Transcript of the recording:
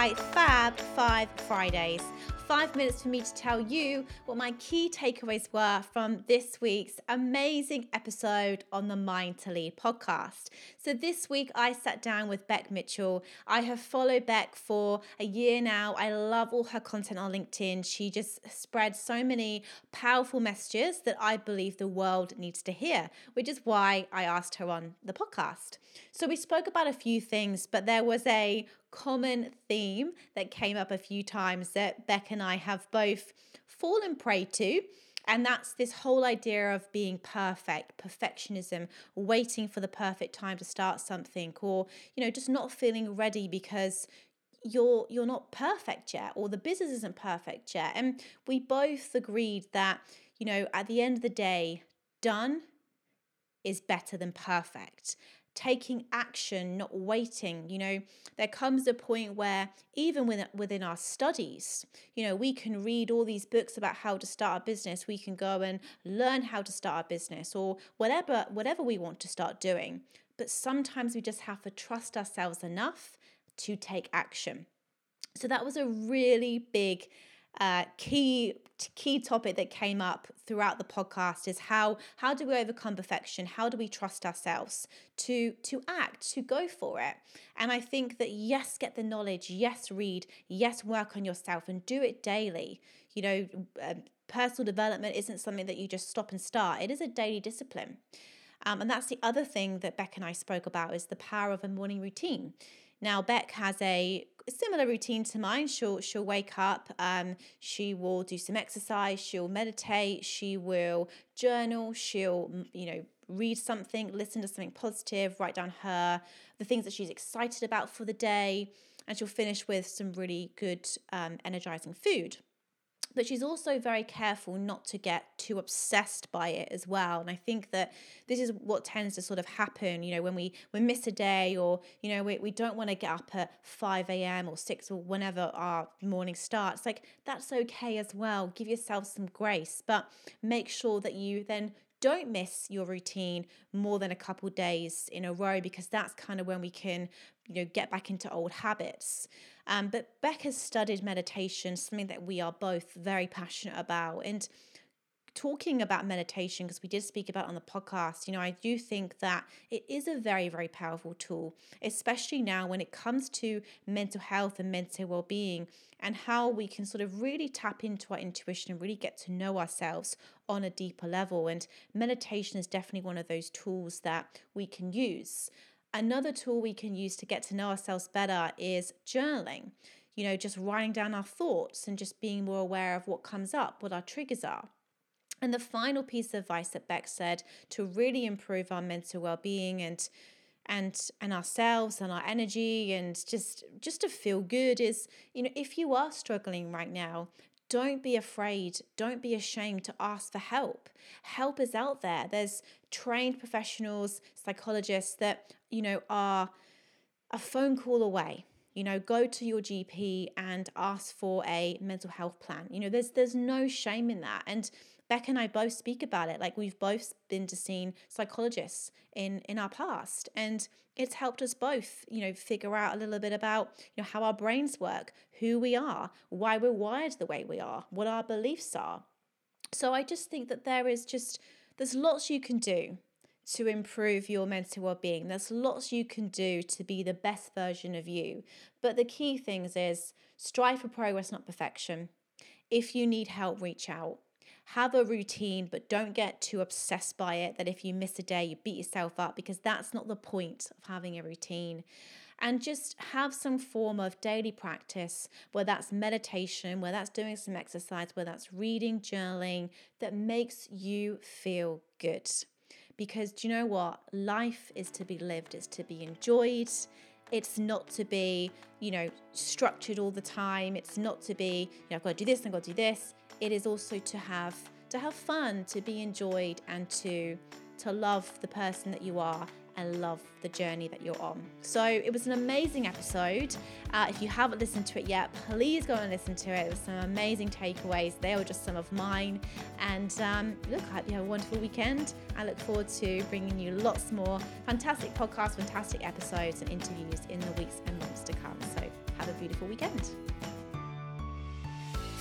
Five Fridays. Five minutes for me to tell you what my key takeaways were from this week's amazing episode on the Mind to Lead podcast. So, this week I sat down with Bec Mitchell. I have followed Bec for a year now. I love all her content on LinkedIn. She just spreads so many powerful messages that I believe the world needs to hear, which is why I asked her on the podcast. So, we spoke about a few things, but there was a common theme that came up a few times that Bec and I have both fallen prey to. And that's this whole idea of being perfect, perfectionism, waiting for the perfect time to start something, or, you know, just not feeling ready because you're you're not perfect yet or the business isn't perfect yet and we both agreed that you know at the end of the day done is better than perfect taking action, not waiting. You know, there comes a point where even within, within our studies, you know, we can read all these books about how to start a business. We can go and learn how to start a business or whatever whatever we want to start doing. But sometimes we just have to trust ourselves enough to take action. So that was a really big uh, key key topic that came up throughout the podcast is how how do we overcome perfection? How do we trust ourselves to to act to go for it? And i think that yes get the knowledge yes read yes work on yourself and do it daily. You know uh, personal development isn't something that you just stop and start. It is a daily discipline. Um, and that's the other thing that bec and i spoke about is the power of a morning routine now bec has a similar routine to mine. She'll she'll wake up, um, she will do some exercise, she'll meditate, she will journal, she'll you know read something, listen to something positive, write down her the things that she's excited about for the day, and she'll finish with some really good um, energizing food but she's also very careful not to get too obsessed by it as well and i think that this is what tends to sort of happen you know when we we miss a day or you know we, we don't want to get up at 5 a.m or 6 or whenever our morning starts like that's okay as well. Give yourself some grace but make sure that you then don't miss your routine more than a couple days in a row because that's kind of when we can you know get back into old habits. Um, but bec has studied meditation something that we are both very passionate about. And talking about meditation because we did speak about on the podcast you know i do think that it is a very very powerful tool especially now when it comes to mental health and mental well-being and how we can sort of really tap into our intuition and really get to know ourselves on a deeper level. And meditation is definitely one of those tools that we can use. Another tool we can use to get to know ourselves better is journaling you know just writing down our thoughts and just being more aware of what comes up what our triggers are and the final piece of advice that Bec said to really improve our mental well-being and and and ourselves and our energy and just just to feel good is you know if you are struggling right now don't be afraid don't be ashamed to ask for help. Help is out there. There's trained professionals psychologists that you know are a phone call away you know go to your gp and ask for a mental health plan you know there's there's no shame in that and Bec and I both speak about it. Like we've both been to seen psychologists in in our past, and it's helped us both, you know, figure out a little bit about you know how our brains work, who we are, why we're wired the way we are, what our beliefs are. So I just think that there is just there's lots you can do to improve your mental well-being. There's lots you can do to be the best version of you. But the key things is strive for progress, not perfection. If you need help, reach out have a routine, but don't get too obsessed by it that if you miss a day, you beat yourself up because that's not the point of having a routine. And just have some form of daily practice, whether that's meditation, whether that's doing some exercise, whether that's reading, journaling, that makes you feel good. Because do you know what? Life is to be lived, it's to be enjoyed. It's not to be, you know, structured all the time. It's not to be, you know, I've got to do this, and I've got to do this it is also to have to have fun, to be enjoyed, and to to love the person that you are and love the journey that you're on. So it was an amazing episode. Uh, if you haven't listened to it yet, please go and listen to it. There's some amazing takeaways. They were just some of mine. And um, look, I hope you have a wonderful weekend. I look forward to bringing you lots more fantastic podcasts, fantastic episodes, and interviews in the weeks and months to come. So have a beautiful weekend.